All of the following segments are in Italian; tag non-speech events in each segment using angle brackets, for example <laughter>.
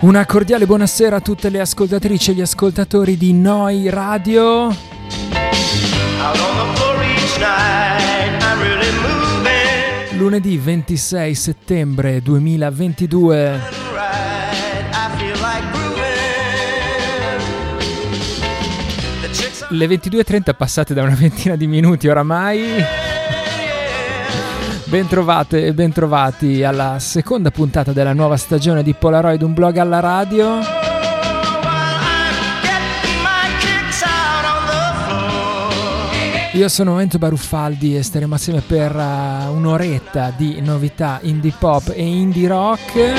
Una cordiale buonasera a tutte le ascoltatrici e gli ascoltatori di Noi Radio. Lunedì 26 settembre 2022. Le 22.30 passate da una ventina di minuti oramai. Bentrovate e bentrovati alla seconda puntata della nuova stagione di Polaroid, un blog alla radio. Io sono Enzo Baruffaldi e staremo assieme per uh, un'oretta di novità indie pop e indie rock,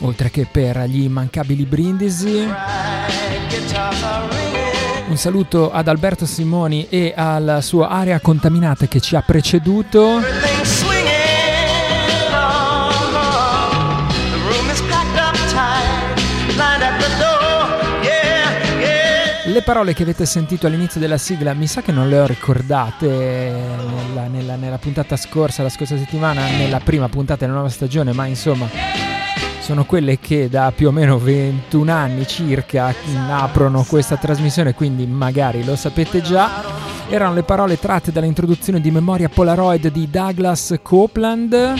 oltre che per gli immancabili brindisi. Un saluto ad Alberto Simoni e alla sua area contaminata che ci ha preceduto. Le parole che avete sentito all'inizio della sigla mi sa che non le ho ricordate nella, nella, nella puntata scorsa, la scorsa settimana, nella prima puntata della nuova stagione, ma insomma sono quelle che da più o meno 21 anni circa aprono questa trasmissione, quindi magari lo sapete già. Erano le parole tratte dall'introduzione di Memoria Polaroid di Douglas Copeland.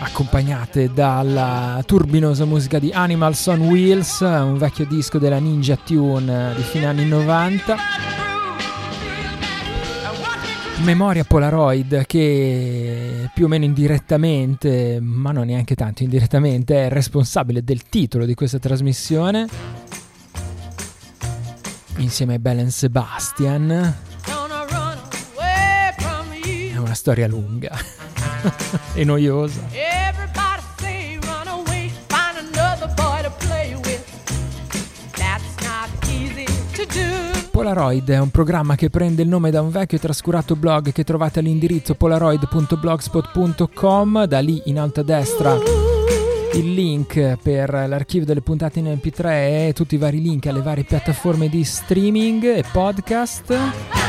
Accompagnate dalla turbinosa musica di Animals on Wheels, un vecchio disco della Ninja Tune di fine anni 90 memoria Polaroid che più o meno indirettamente, ma non neanche tanto indirettamente, è responsabile del titolo di questa trasmissione. Insieme a Belen Sebastian. È una storia lunga <laughs> e noiosa. Polaroid è un programma che prende il nome da un vecchio e trascurato blog che trovate all'indirizzo polaroid.blogspot.com, da lì in alto a destra il link per l'archivio delle puntate in MP3 e tutti i vari link alle varie piattaforme di streaming e podcast.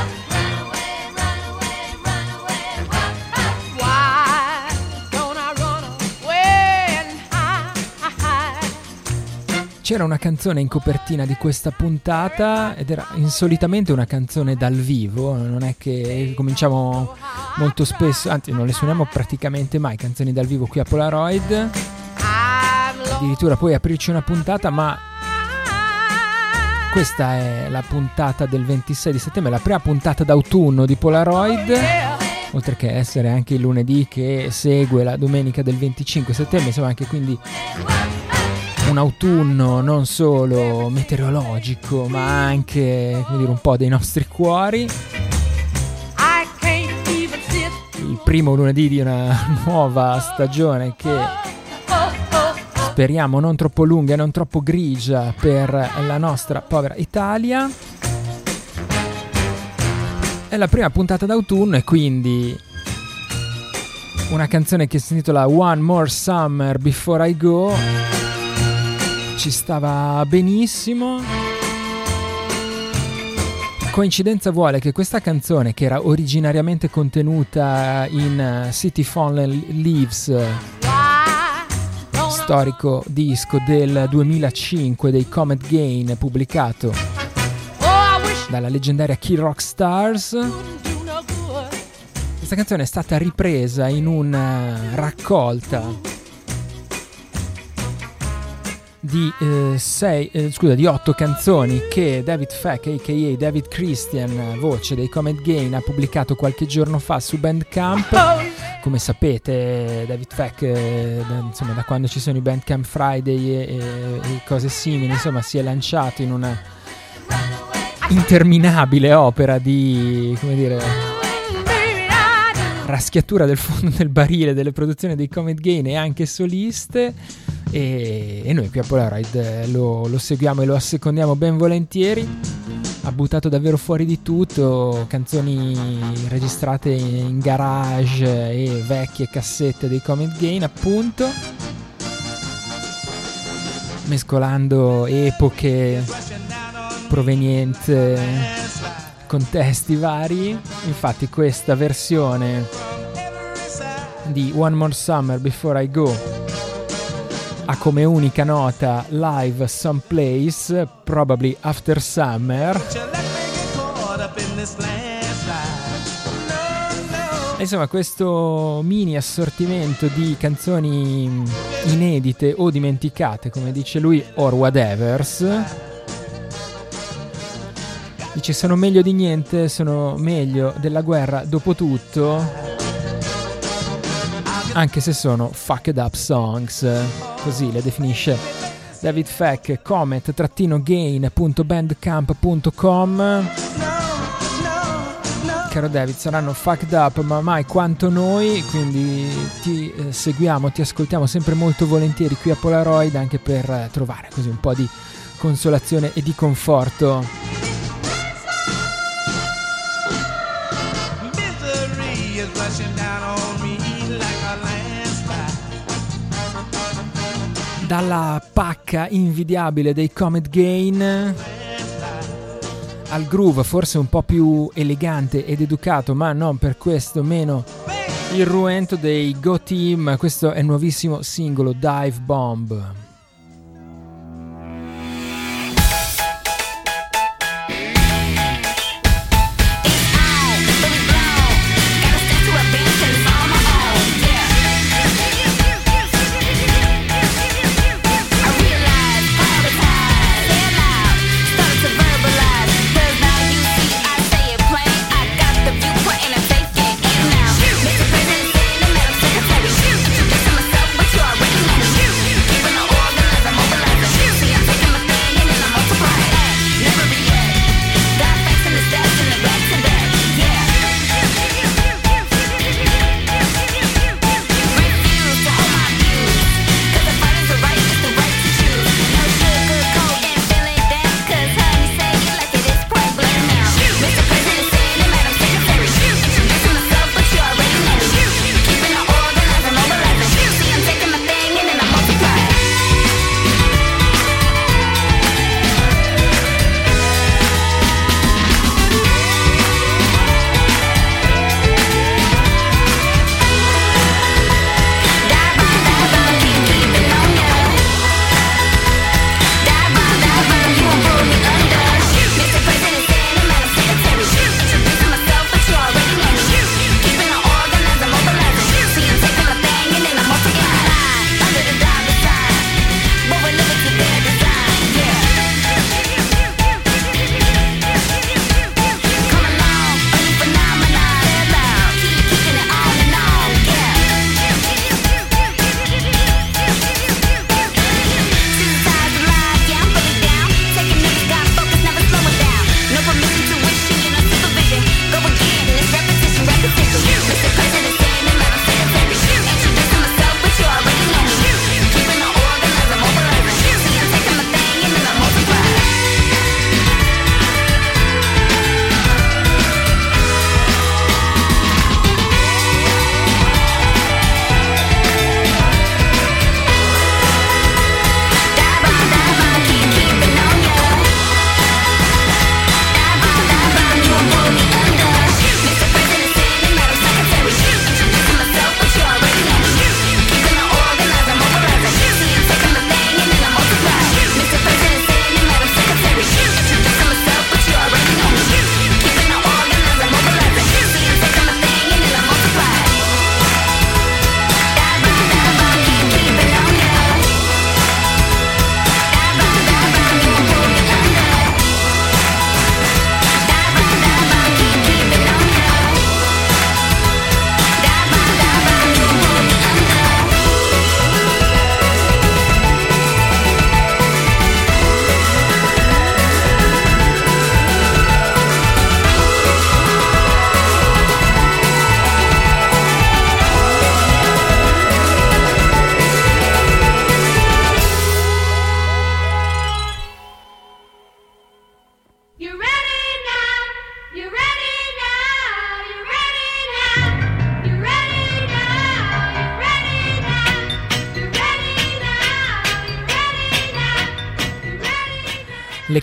C'era una canzone in copertina di questa puntata ed era insolitamente una canzone dal vivo, non è che cominciamo molto spesso, anzi non le suoniamo praticamente mai canzoni dal vivo qui a Polaroid. Addirittura poi aprirci una puntata, ma questa è la puntata del 26 di settembre, la prima puntata d'autunno di Polaroid oltre che essere anche il lunedì che segue la domenica del 25 settembre, insomma anche quindi un autunno non solo meteorologico, ma anche dire, un po' dei nostri cuori. Il primo lunedì di una nuova stagione che speriamo non troppo lunga e non troppo grigia per la nostra povera Italia. È la prima puntata d'autunno e quindi una canzone che si intitola One More Summer Before I Go ci stava benissimo. Coincidenza vuole che questa canzone, che era originariamente contenuta in City Phone Leaves, storico disco del 2005 dei Comet Gain, pubblicato dalla leggendaria Key Rock Stars, questa canzone è stata ripresa in una raccolta di, eh, sei, eh, scusa, di otto canzoni che David Feck, a.k.a. David Christian, voce dei Comet Gain, ha pubblicato qualche giorno fa su Bandcamp. Come sapete, David Feck, eh, insomma, da quando ci sono i Bandcamp Friday e, e, e cose simili, insomma, si è lanciato in una interminabile opera di, come dire, raschiatura del fondo del barile delle produzioni dei Comet Gain e anche soliste e, e noi qui a Polaroid eh, lo, lo seguiamo e lo assecondiamo ben volentieri. Ha buttato davvero fuori di tutto canzoni registrate in garage e vecchie cassette dei Comet Gain appunto. Mescolando epoche provenienti contesti vari. Infatti questa versione di One More Summer Before I Go ha come unica nota live someplace, probably after summer. Insomma, questo mini assortimento di canzoni inedite o dimenticate, come dice lui, or whatevers. Dice sono meglio di niente, sono meglio della guerra dopo tutto anche se sono fucked up songs, così le definisce David Feck, comet-gain.bandcamp.com Caro David, saranno fucked up, ma mai quanto noi, quindi ti eh, seguiamo, ti ascoltiamo sempre molto volentieri qui a Polaroid anche per eh, trovare così un po' di consolazione e di conforto. Dalla pacca invidiabile dei Comet Gain al groove forse un po' più elegante ed educato, ma non per questo meno irruento dei Go Team. Questo è il nuovissimo singolo Dive Bomb.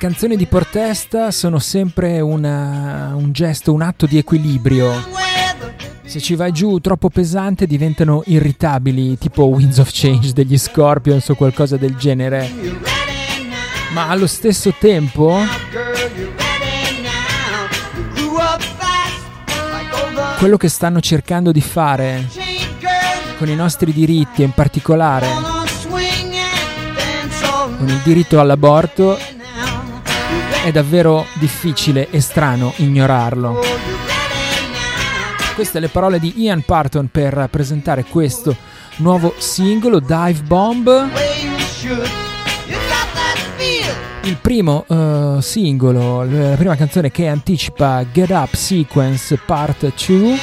Canzoni di protesta sono sempre una, un gesto, un atto di equilibrio. Se ci vai giù troppo pesante diventano irritabili, tipo Winds of Change degli Scorpions o qualcosa del genere. Ma allo stesso tempo quello che stanno cercando di fare con i nostri diritti in particolare con il diritto all'aborto è davvero difficile e strano ignorarlo. Queste le parole di Ian Parton per presentare questo nuovo singolo Dive Bomb. Il primo uh, singolo, la prima canzone che anticipa Get Up Sequence Part 2,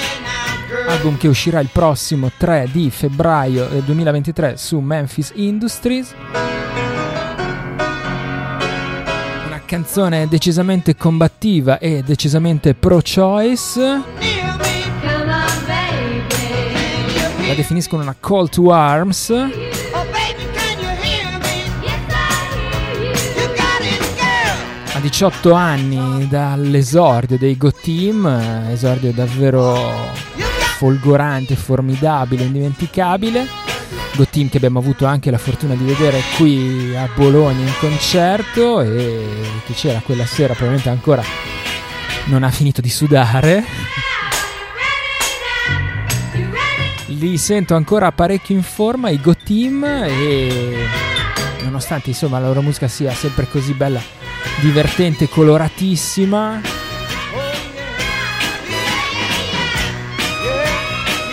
album che uscirà il prossimo 3 di febbraio del 2023 su Memphis Industries canzone decisamente combattiva e decisamente pro-choice. La definiscono una call to arms. A 18 anni dall'esordio dei Go Team, esordio davvero folgorante, formidabile, indimenticabile. Go Team che abbiamo avuto anche la fortuna di vedere qui a Bologna in concerto e che c'era quella sera probabilmente ancora non ha finito di sudare. Li sento ancora parecchio in forma i Go Team e nonostante insomma la loro musica sia sempre così bella, divertente, coloratissima.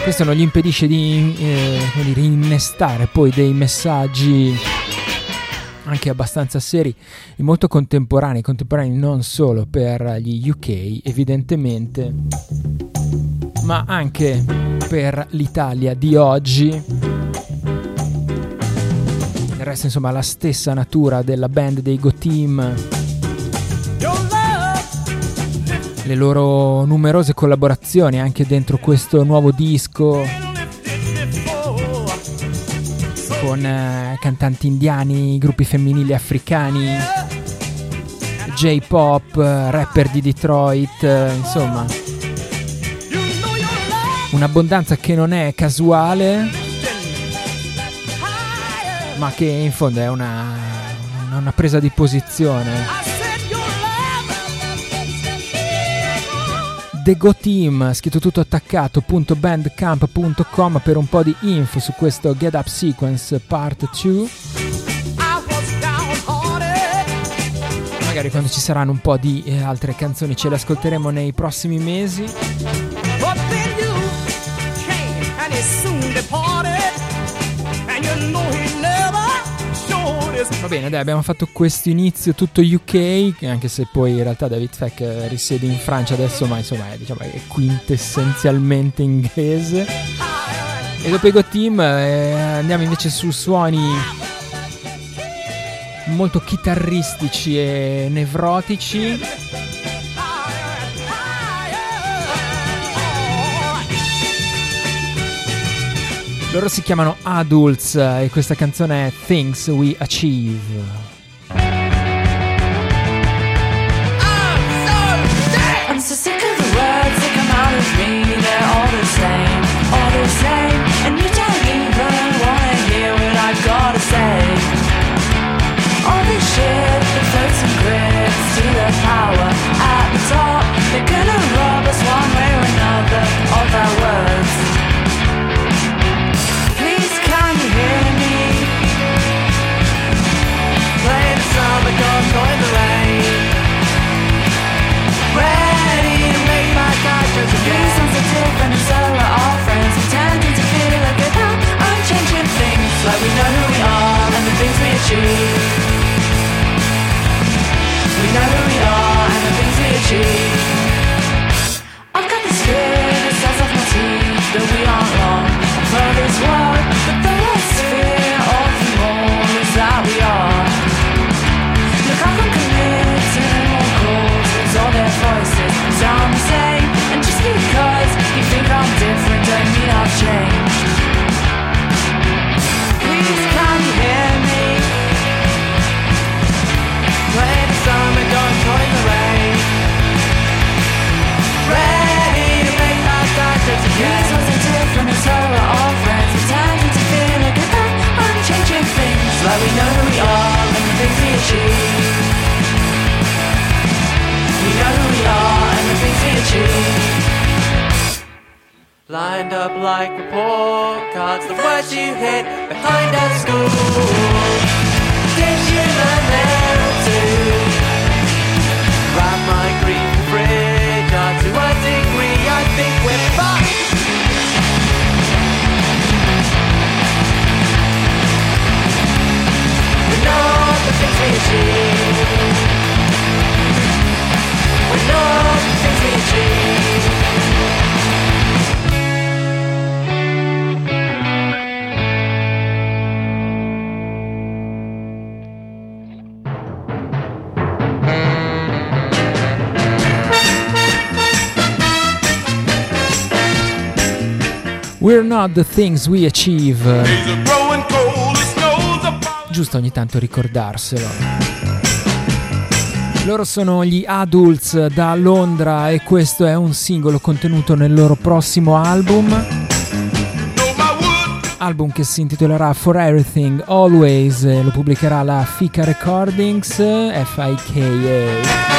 Questo non gli impedisce di, eh, di rinnestare poi dei messaggi anche abbastanza seri e molto contemporanei, contemporanei non solo per gli UK evidentemente, ma anche per l'Italia di oggi. Del resto insomma la stessa natura della band dei Go Team. Le loro numerose collaborazioni anche dentro questo nuovo disco con eh, cantanti indiani, gruppi femminili africani, J-pop, rapper di Detroit, eh, insomma. Un'abbondanza che non è casuale, ma che in fondo è una, una presa di posizione. The Go Team, scritto tutto attaccato.bandcamp.com per un po' di info su questo Get Up Sequence Part 2. Magari quando ci saranno un po' di eh, altre canzoni ce le ascolteremo nei prossimi mesi. Va bene, dai, abbiamo fatto questo inizio tutto UK, anche se poi in realtà David Feck eh, risiede in Francia adesso, ma insomma è, diciamo, è quintessenzialmente inglese. E dopo i Go Team eh, andiamo invece su suoni molto chitarristici e nevrotici. Loro si chiamano Adults e questa canzone è Things We Achieve. I'm so sick of the words that come out We're not the things we achieve. Giusto ogni tanto ricordarselo. Loro sono gli Adults da Londra e questo è un singolo contenuto nel loro prossimo album. Album che si intitolerà For Everything Always, lo pubblicherà la Fika Recordings, F-I-K-A.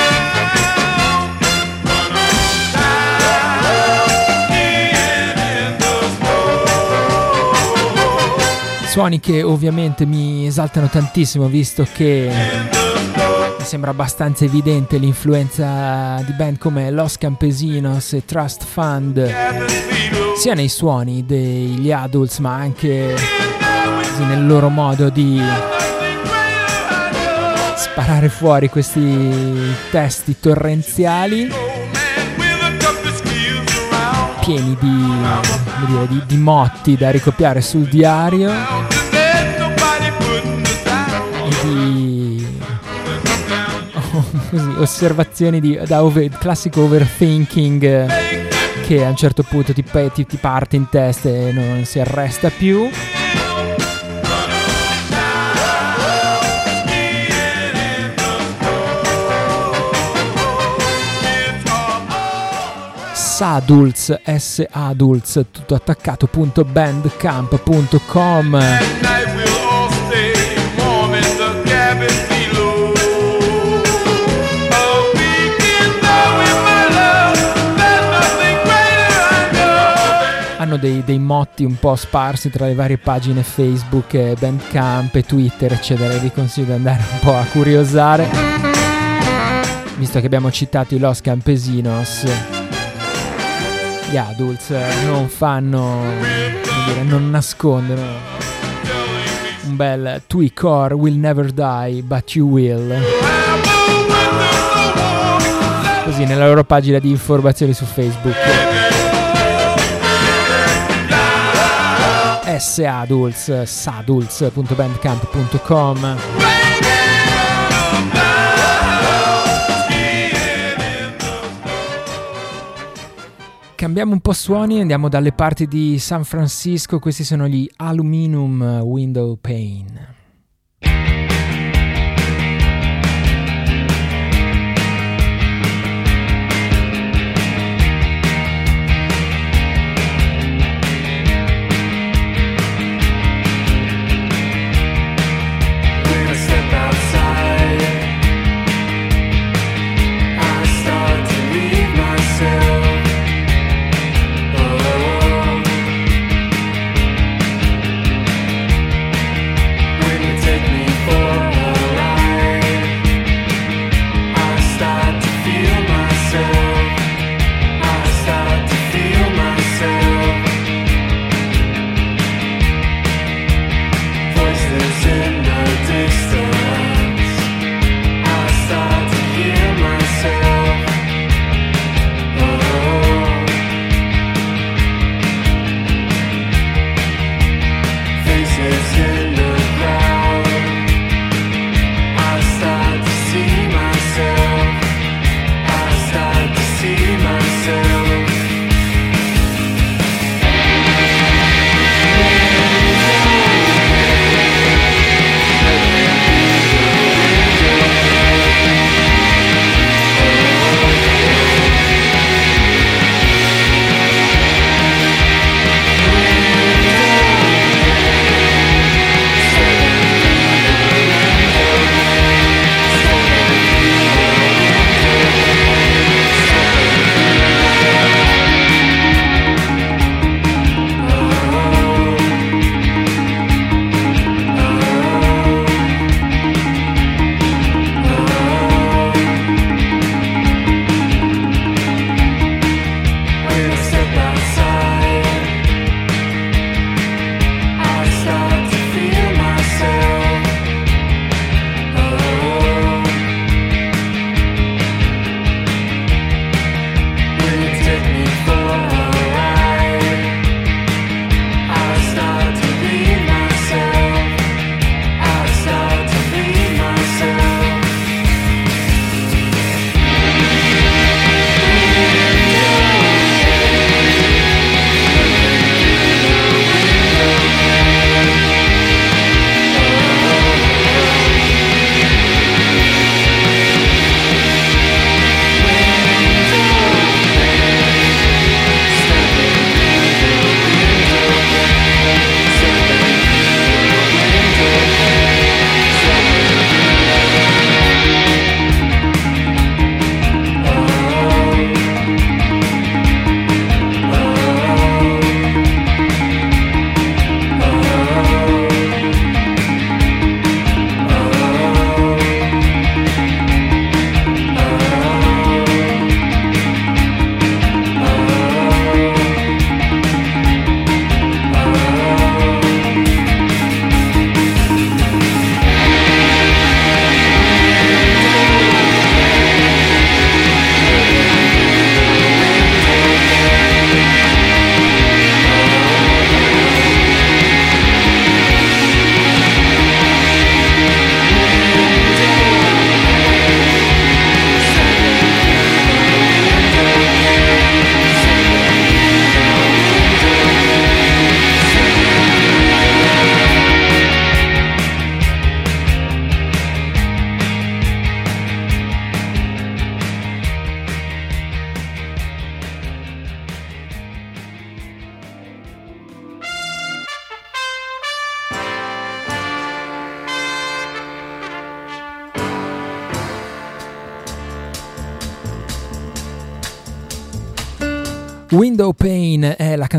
Suoni che ovviamente mi esaltano tantissimo visto che mi sembra abbastanza evidente l'influenza di band come Los Campesinos e Trust Fund sia nei suoni degli adults ma anche nel loro modo di sparare fuori questi testi torrenziali pieni di, dire, di, di motti da ricopiare sul diario e di <laughs> così, osservazioni di, da over, classico overthinking che a un certo punto ti, ti, ti parte in testa e non si arresta più. Sadults, S-Adults, tutto attaccato.bandcamp.com hanno dei, dei, motti un po' sparsi tra le varie pagine Facebook, Bandcamp e Twitter, eccetera. Vi consiglio di andare un po' a curiosare. Visto che abbiamo citato i Los Campesinos, gli adults non fanno, dire, non nascondono un bel Tweakor will never die, but you will. Così nella loro pagina di informazioni su Facebook. sadults, sadults.bandcamp.com Cambiamo un po' suoni, andiamo dalle parti di San Francisco, questi sono gli Aluminum Window Pane.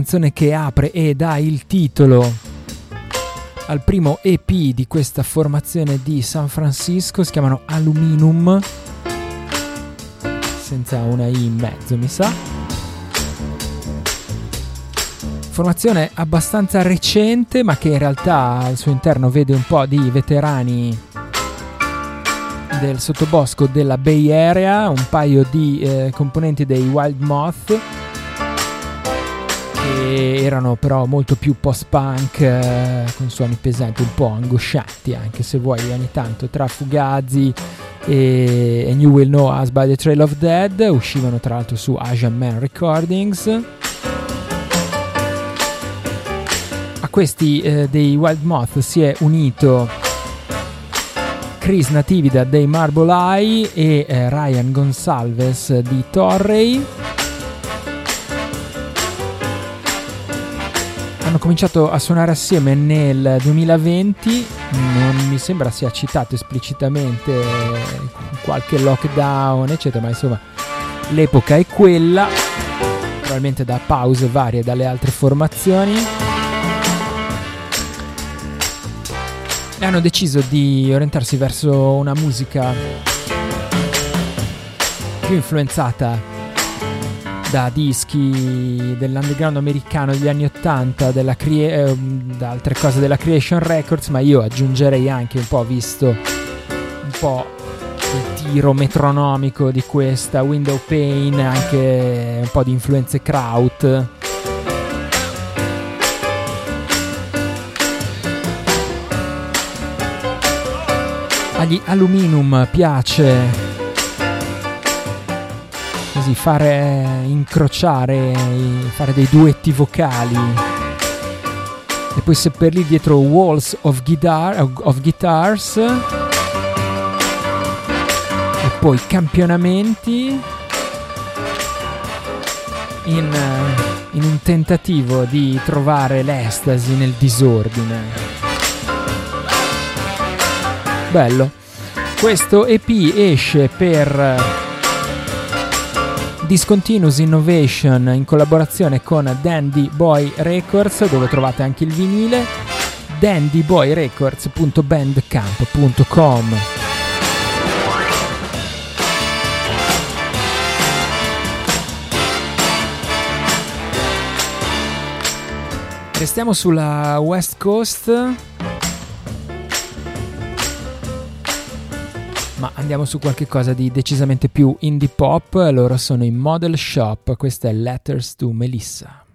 Canzone che apre e dà il titolo al primo EP di questa formazione di San Francisco, si chiamano Aluminum, senza una I in mezzo mi sa. Formazione abbastanza recente ma che in realtà al suo interno vede un po' di veterani del sottobosco della Bay Area, un paio di eh, componenti dei Wild Moth che erano però molto più post-punk eh, con suoni pesanti, un po' angoscianti anche se vuoi ogni tanto tra Fugazi e, e You Will Know Us by the Trail of Dead uscivano tra l'altro su Asian Man Recordings. A questi eh, dei Wild Moth si è unito Chris Nativida dei Marble Eye e eh, Ryan Gonsalves di Torrey hanno cominciato a suonare assieme nel 2020, non mi sembra sia citato esplicitamente qualche lockdown, eccetera, ma insomma l'epoca è quella, probabilmente da pause varie dalle altre formazioni. E hanno deciso di orientarsi verso una musica più influenzata da dischi dell'underground americano degli anni 80, crea- eh, da altre cose della Creation Records, ma io aggiungerei anche un po' visto un po' il tiro metronomico di questa Window Pane, anche un po' di influenze Kraut. Agli Aluminum piace così fare incrociare, fare dei duetti vocali e poi seppellire dietro walls of, guitar, of guitars e poi campionamenti in, in un tentativo di trovare l'estasi nel disordine. Bello. Questo EP esce per Discontinuous Innovation in collaborazione con Dandy Boy Records dove trovate anche il vinile dandyboyrecords.bandcamp.com Restiamo sulla West Coast ma andiamo su qualche cosa di decisamente più indie pop. Loro sono in Model Shop, questa è Letters to Melissa.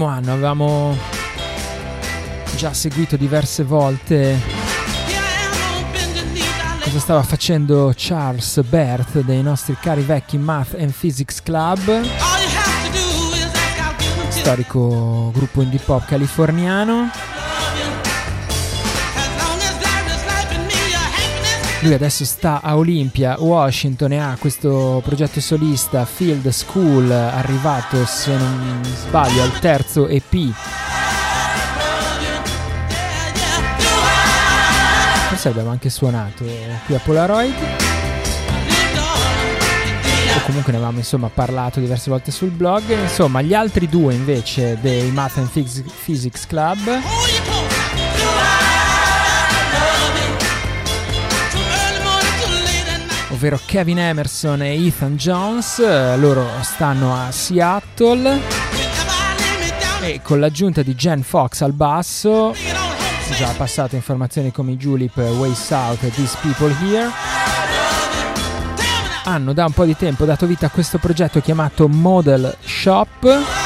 Nell'ultimo anno avevamo già seguito diverse volte cosa stava facendo Charles Berth dei nostri cari vecchi Math and Physics Club, storico gruppo indie pop californiano. Lui adesso sta a Olympia, Washington e ha questo progetto solista Field School, arrivato se non sbaglio al terzo EP. Forse abbiamo anche suonato qui a Polaroid. O comunque ne avevamo insomma parlato diverse volte sul blog. Insomma, gli altri due invece dei Math and Physics Club ovvero Kevin Emerson e Ethan Jones. Loro stanno a Seattle e con l'aggiunta di Jen Fox al basso, già passato informazioni come i Julep, Way South e These People Here, hanno da un po' di tempo dato vita a questo progetto chiamato Model Shop.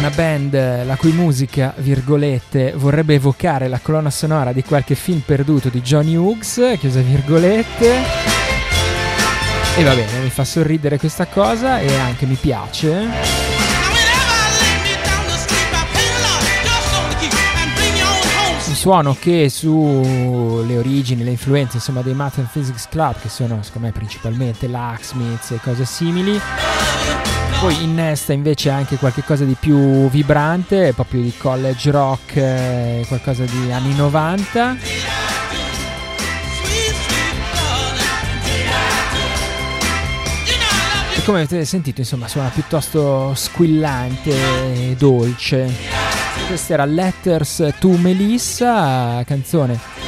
Una band la cui musica, virgolette, vorrebbe evocare la colonna sonora di qualche film perduto di Johnny Hughes, chiusa virgolette. E va bene, mi fa sorridere questa cosa e anche mi piace. Suono che sulle origini, le influenze insomma dei Math and Physics Club, che sono secondo me principalmente Lacksmiths e cose simili, poi innesta invece anche qualcosa di più vibrante, proprio di college rock, eh, qualcosa di anni 90. E come avete sentito, insomma, suona piuttosto squillante e dolce. Questa era Letters to Melissa, canzone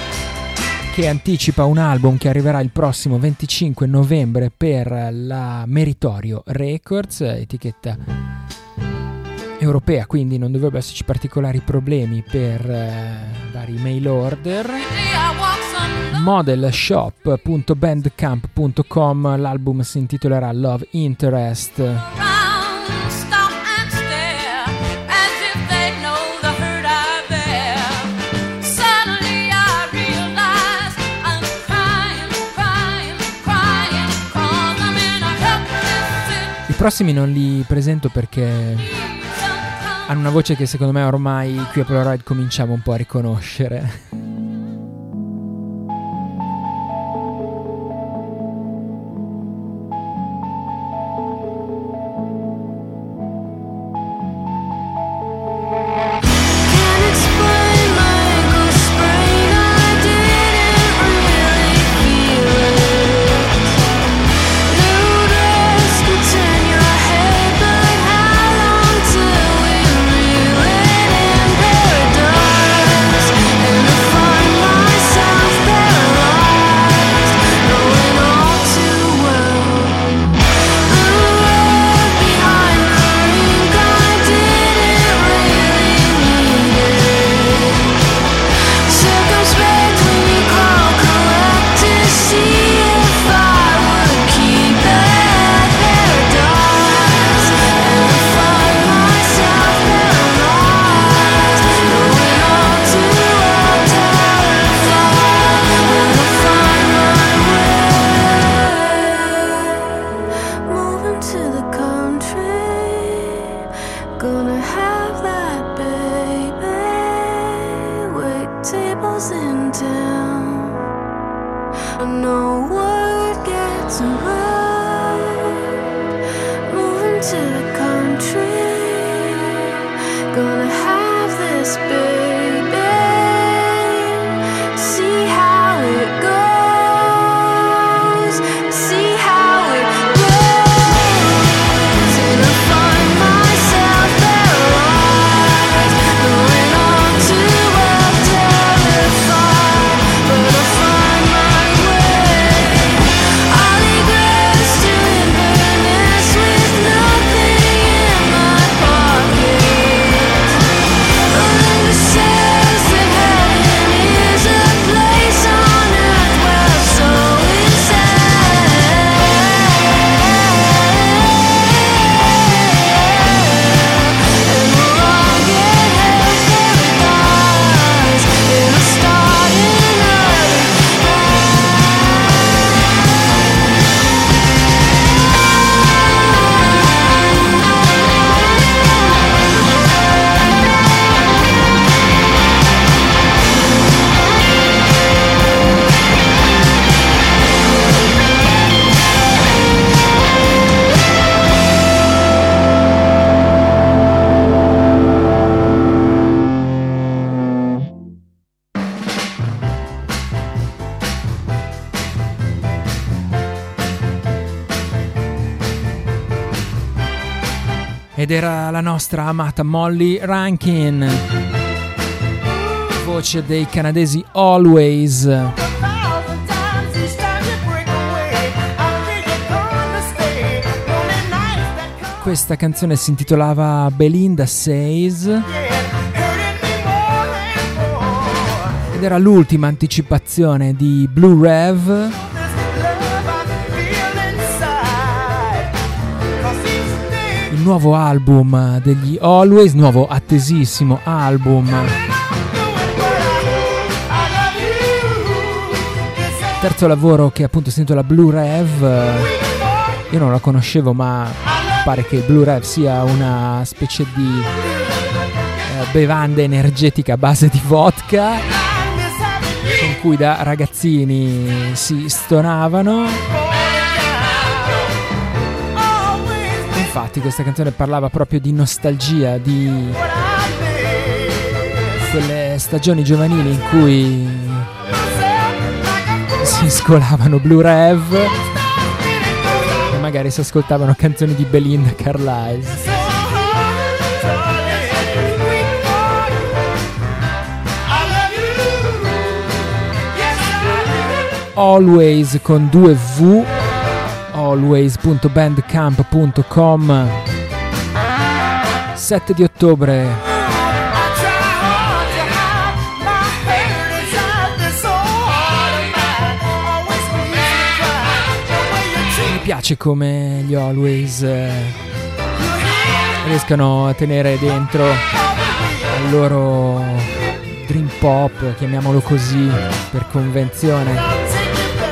che anticipa un album che arriverà il prossimo 25 novembre per la Meritorio Records, etichetta europea, quindi non dovrebbero esserci particolari problemi per eh, vari mail order. Modelshop.bandcamp.com l'album si intitolerà Love Interest. Prossimi non li presento perché hanno una voce che secondo me ormai qui a Polaroid cominciamo un po' a riconoscere. La nostra amata Molly Rankin, voce dei canadesi Always. Questa canzone si intitolava Belinda Says. Ed era l'ultima anticipazione di Blue Rev nuovo album degli Always, nuovo attesissimo album. Terzo lavoro che appunto sento la Blue Rev. Io non la conoscevo, ma pare che Blue Rev sia una specie di eh, bevanda energetica a base di vodka con cui da ragazzini si stonavano. Infatti questa canzone parlava proprio di nostalgia, di quelle stagioni giovanili in cui si scolavano Blue Rev e magari si ascoltavano canzoni di Belinda Carlisle. Always con due V always.bandcamp.com 7 di ottobre. Mi piace come gli Always eh, riescano a tenere dentro il loro dream pop chiamiamolo così per convenzione.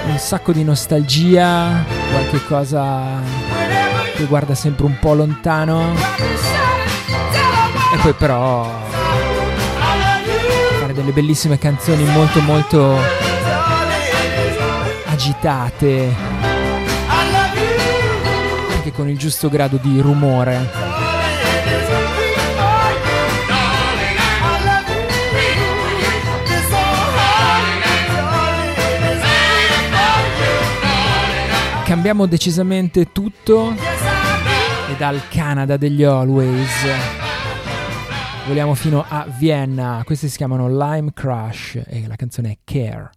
Un sacco di nostalgia, qualche cosa che guarda sempre un po' lontano. E poi però fare delle bellissime canzoni molto molto agitate, anche con il giusto grado di rumore. Cambiamo decisamente tutto e dal Canada degli Always vogliamo fino a Vienna. Questi si chiamano Lime Crush e la canzone è Care.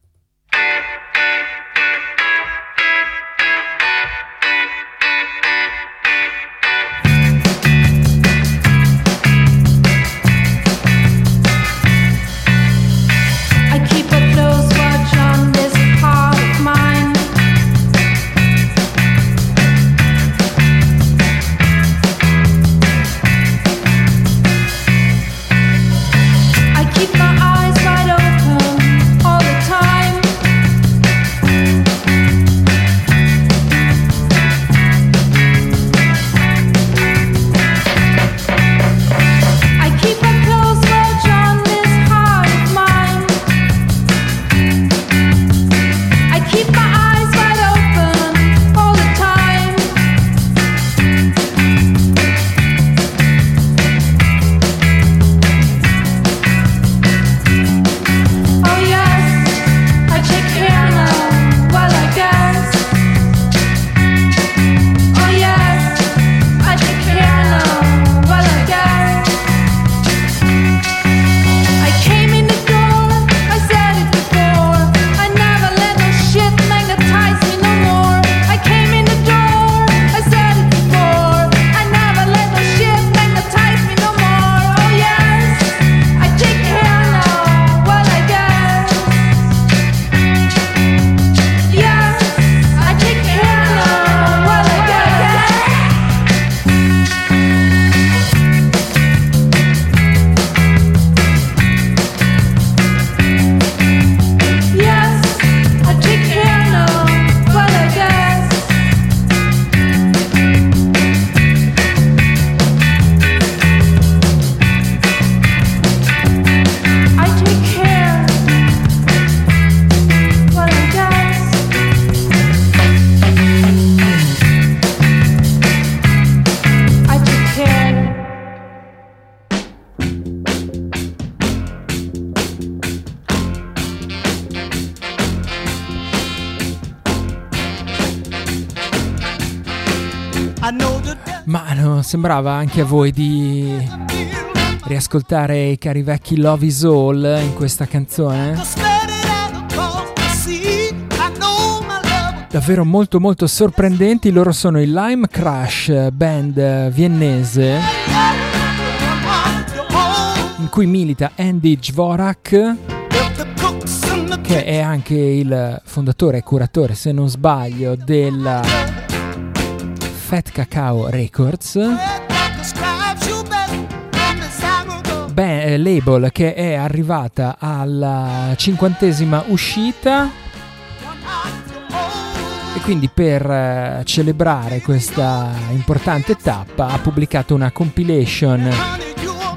Sembrava anche a voi di riascoltare i cari vecchi Love is All in questa canzone? Davvero molto molto sorprendenti, loro sono i Lime Crash, band viennese in cui milita Andy Dvorak che è anche il fondatore e curatore, se non sbaglio, della Fat Cacao Records. Beh, label che è arrivata alla cinquantesima uscita e quindi per eh, celebrare questa importante tappa ha pubblicato una compilation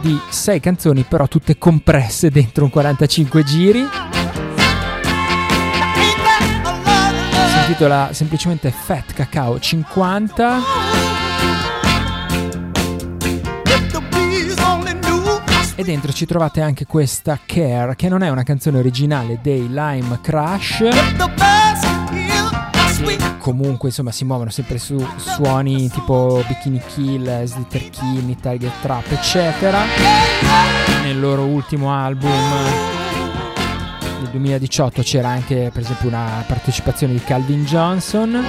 di sei canzoni però tutte compresse dentro un 45 giri intitola semplicemente Fat Cacao 50 e dentro ci trovate anche questa Care che non è una canzone originale dei Lime Crash comunque insomma si muovono sempre su suoni tipo Bikini Kill, Slither Kill, Target Trap eccetera. Nel loro ultimo album 2018 c'era anche per esempio una partecipazione di Calvin Johnson.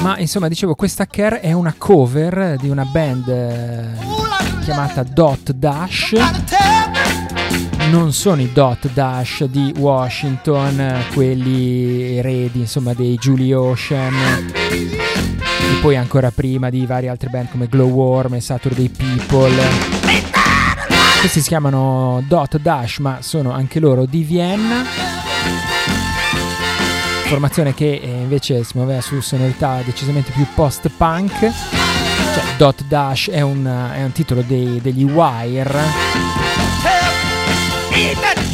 Ma insomma dicevo questa Care è una cover di una band eh, chiamata Dot Dash. Non sono i Dot Dash di Washington, quelli eredi insomma dei Julie Ocean. E poi ancora prima di varie altre band come Glowworm e Saturday People. Questi si chiamano Dot Dash ma sono anche loro di Vienna. Formazione che eh, invece si muoveva su sonorità decisamente più post-punk. Cioè, Dot Dash è un, è un titolo dei, degli Wire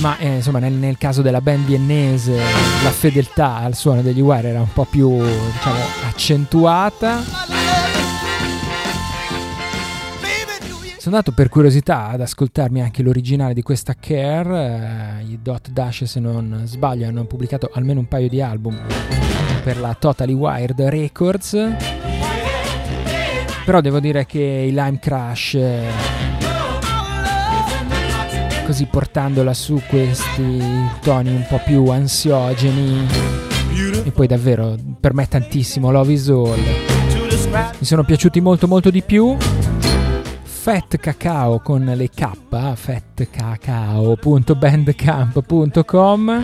ma eh, insomma nel, nel, caso della band viennese la fedeltà al suono degli Wire era un po' più diciamo accentuata sono andato per curiosità ad ascoltarmi anche l'originale di questa Care eh, i Dot Dash se non sbaglio hanno pubblicato almeno un paio di album per la Totally Wired Records. Però devo dire che i Lime Crash eh, così portandola su questi toni un po' più ansiogeni e poi davvero per me tantissimo Love is All. Mi sono piaciuti molto molto di più Fat Cacao con le K fatcacao.bandcamp.com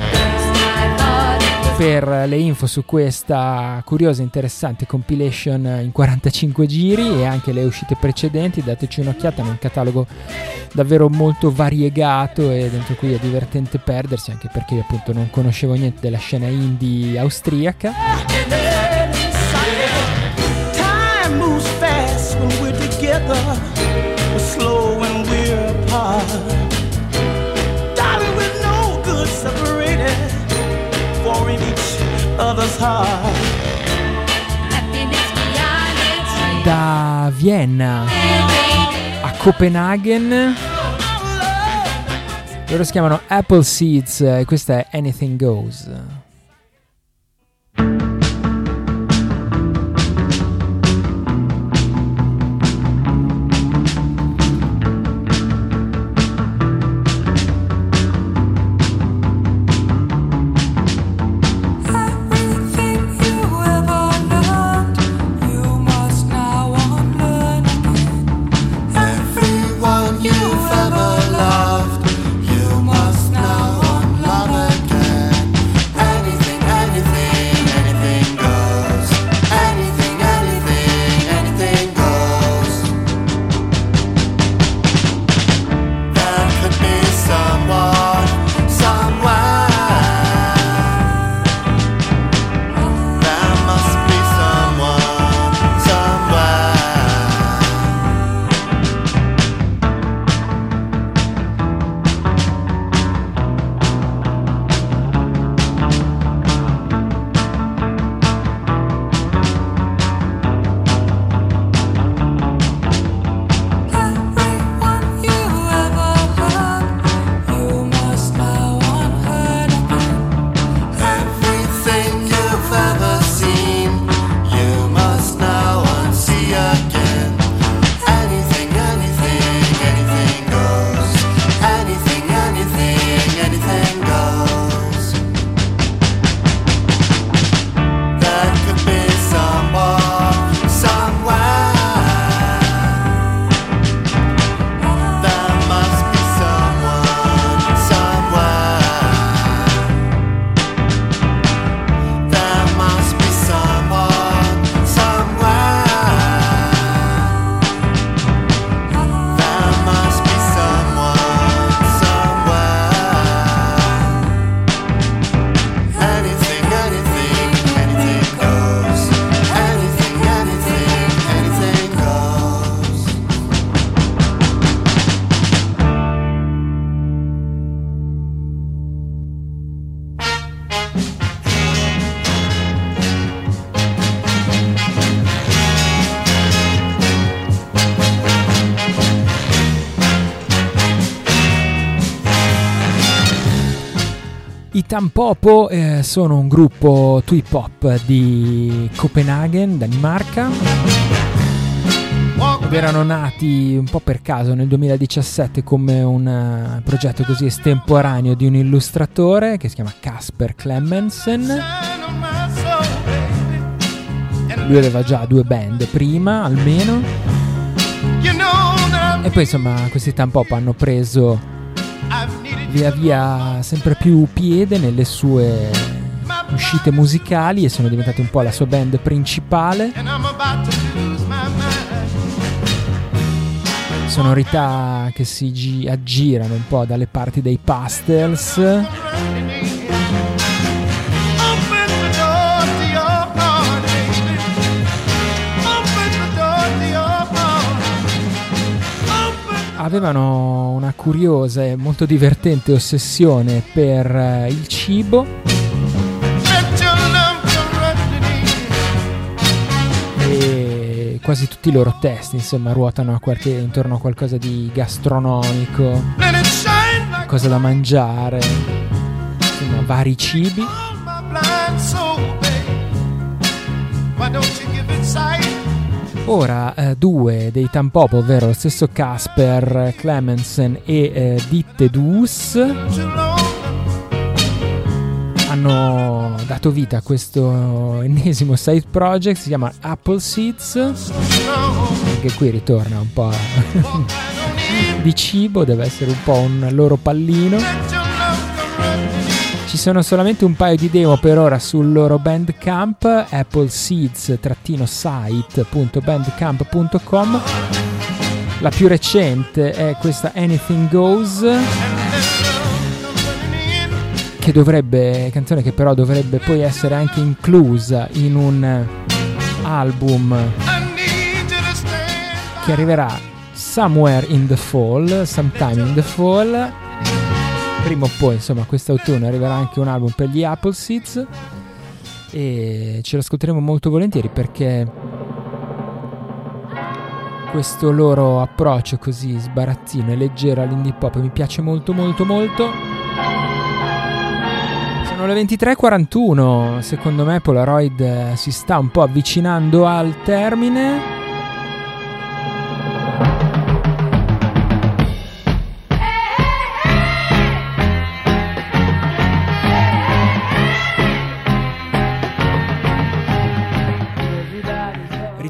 per le info su questa curiosa e interessante compilation in 45 giri e anche le uscite precedenti dateci un'occhiata nel catalogo davvero molto variegato e dentro cui è divertente perdersi anche perché io appunto non conoscevo niente della scena indie austriaca. Time moves fast Da Vienna a Copenaghen. Loro si chiamano Apple Seeds e questa è Anything Goes. Tampopo eh, sono un gruppo trip hop di Copenaghen, Danimarca. Erano nati un po' per caso nel 2017 come un eh, progetto così estemporaneo di un illustratore che si chiama Casper Clemensen. Lui aveva già due band prima, almeno. E poi insomma questi Tampop hanno preso via via sempre più piede nelle sue uscite musicali e sono diventati un po' la sua band principale. Sonorità che si gi- aggirano un po' dalle parti dei pastels. Avevano una curiosa e molto divertente ossessione per eh, il cibo. E quasi tutti i loro testi insomma ruotano a qualche- intorno a qualcosa di gastronomico, cosa da mangiare, insomma vari cibi. Ora eh, due dei Tampop, ovvero lo stesso Casper Clemensen e eh, Ditte Dus, hanno dato vita a questo ennesimo side project, si chiama Apple Seeds, anche qui ritorna un po' <laughs> di cibo, deve essere un po' un loro pallino. Ci sono solamente un paio di demo per ora sul loro Bandcamp, appleseeds-site.bandcamp.com. La più recente è questa Anything Goes, che dovrebbe, canzone che però dovrebbe poi essere anche inclusa in un album che arriverà somewhere in the fall, sometime in the fall. Prima o poi, insomma, quest'autunno arriverà anche un album per gli Apple Seeds e ce lo ascolteremo molto volentieri perché questo loro approccio così sbarazzino e leggero all'indie pop mi piace molto molto molto. Sono le 23.41, secondo me Polaroid si sta un po' avvicinando al termine.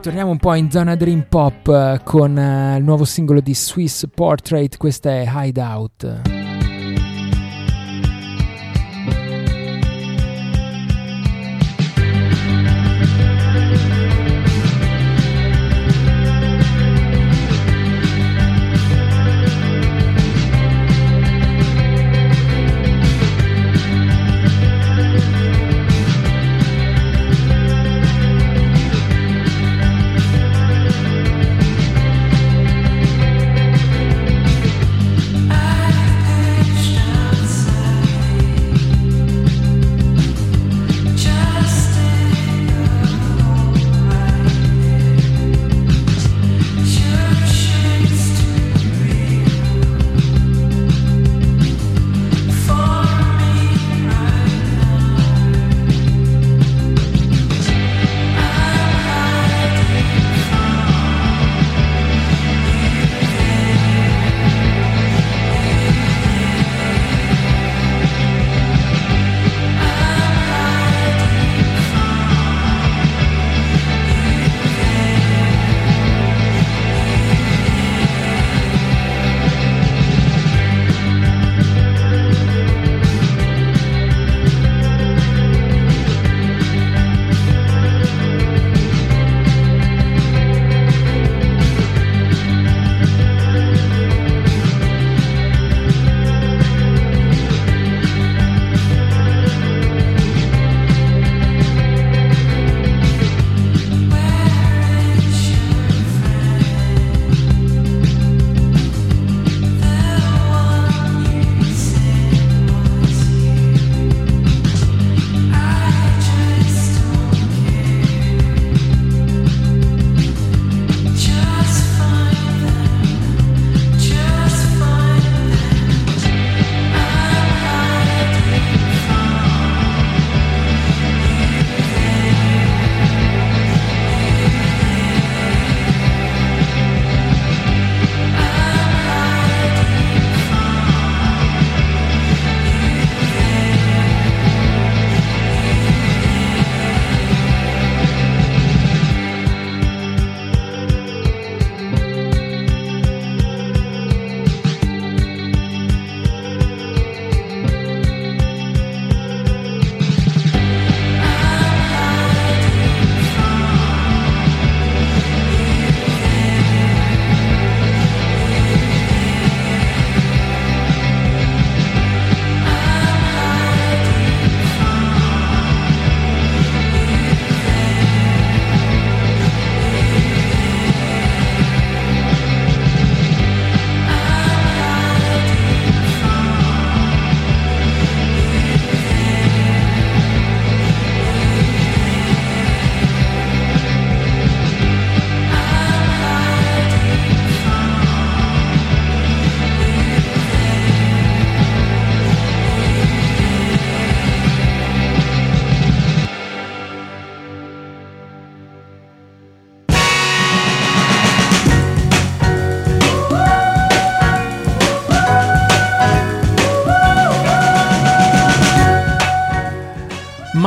Ritorniamo un po' in zona dream pop eh, con eh, il nuovo singolo di Swiss Portrait, questa è Hideout.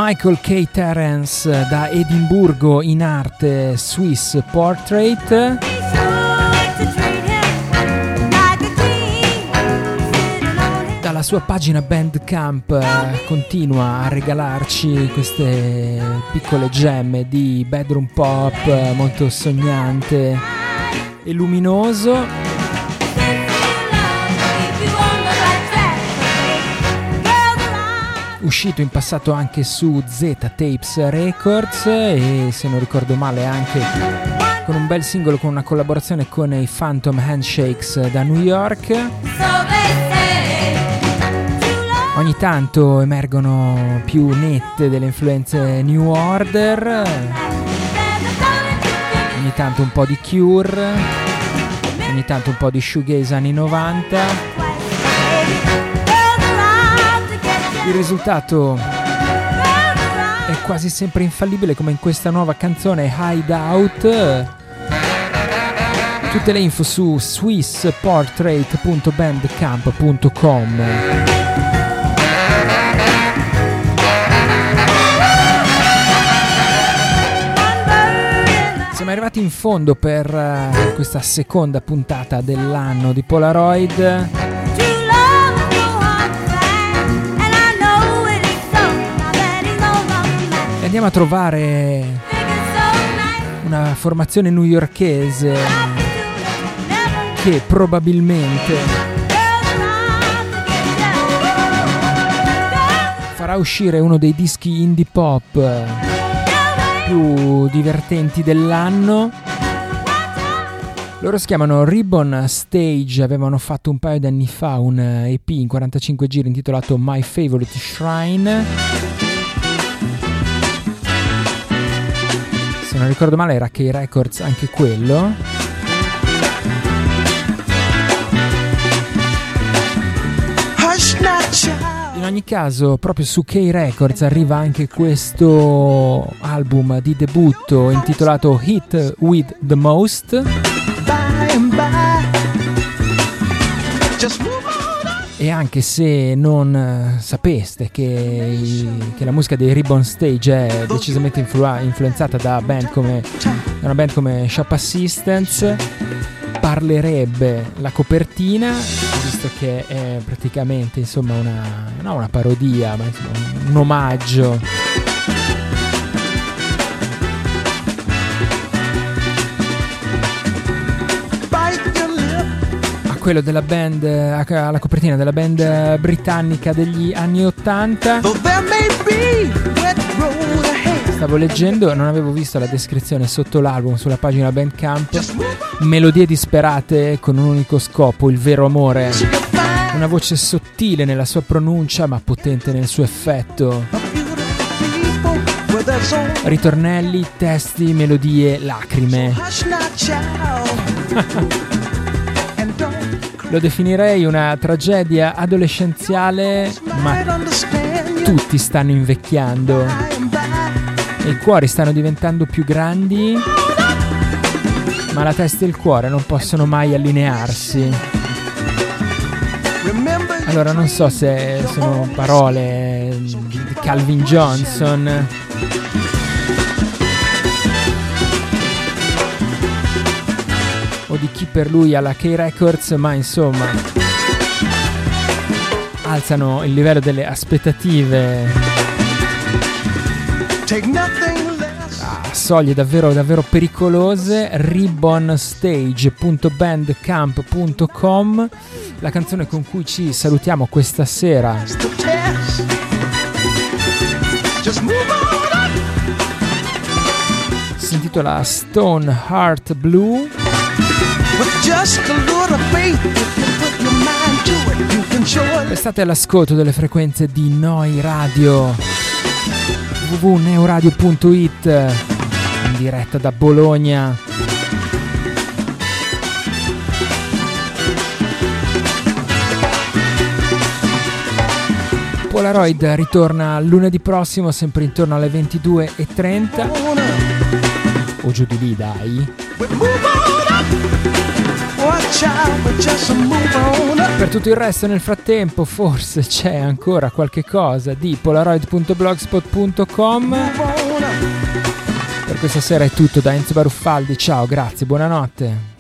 Michael K. Terence da Edimburgo in arte Swiss Portrait. Dalla sua pagina Bandcamp eh, continua a regalarci queste piccole gemme di bedroom pop eh, molto sognante e luminoso. Uscito in passato anche su Z Tapes Records e se non ricordo male anche con un bel singolo con una collaborazione con i Phantom Handshakes da New York. Ogni tanto emergono più nette delle influenze New Order, ogni tanto un po' di Cure, ogni tanto un po' di shoegaze anni 90. Il risultato è quasi sempre infallibile come in questa nuova canzone Hideout. Tutte le info su swissportrait.bandcamp.com. Siamo arrivati in fondo per uh, questa seconda puntata dell'anno di Polaroid. Andiamo a trovare una formazione newyorkese che probabilmente farà uscire uno dei dischi indie pop più divertenti dell'anno. Loro si chiamano Ribbon Stage, avevano fatto un paio di anni fa un EP in 45 giri intitolato My Favorite Shrine. Non ricordo male era K Records anche quello. In ogni caso, proprio su K Records arriva anche questo album di debutto intitolato Hit with the Most. E anche se non eh, sapeste che, i, che, la musica dei Ribbon Stage è decisamente influ- influenzata da, band come, da una band come Shop Assistance, parlerebbe la copertina, visto che è praticamente insomma una, no, una parodia, ma insomma, un omaggio quello della band, alla copertina della band britannica degli anni 80. Stavo leggendo, non avevo visto la descrizione sotto l'album sulla pagina Bandcamp. Melodie disperate con un unico scopo, il vero amore. Una voce sottile nella sua pronuncia ma potente nel suo effetto. Ritornelli, testi, melodie, lacrime. <laughs> Lo definirei una tragedia adolescenziale, ma tutti stanno invecchiando e i cuori stanno diventando più grandi, ma la testa e il cuore non possono mai allinearsi. Allora non so se sono parole di Calvin Johnson di chi per lui alla K-Records, ma insomma alzano il livello delle aspettative. A soglie davvero davvero pericolose. Ribbonstage.bandcamp.com la canzone con cui ci salutiamo questa sera. Si intitola Stone Heart Blue Restate all'ascolto delle frequenze di Noi Radio www.neuradio.it in diretta da Bologna. Polaroid ritorna lunedì prossimo sempre intorno alle 22.30 o giù di lì dai Per tutto il resto nel frattempo forse c'è ancora qualche cosa di polaroid.blogspot.com. Per questa sera è tutto da Enzo Baruffaldi, ciao, grazie, buonanotte.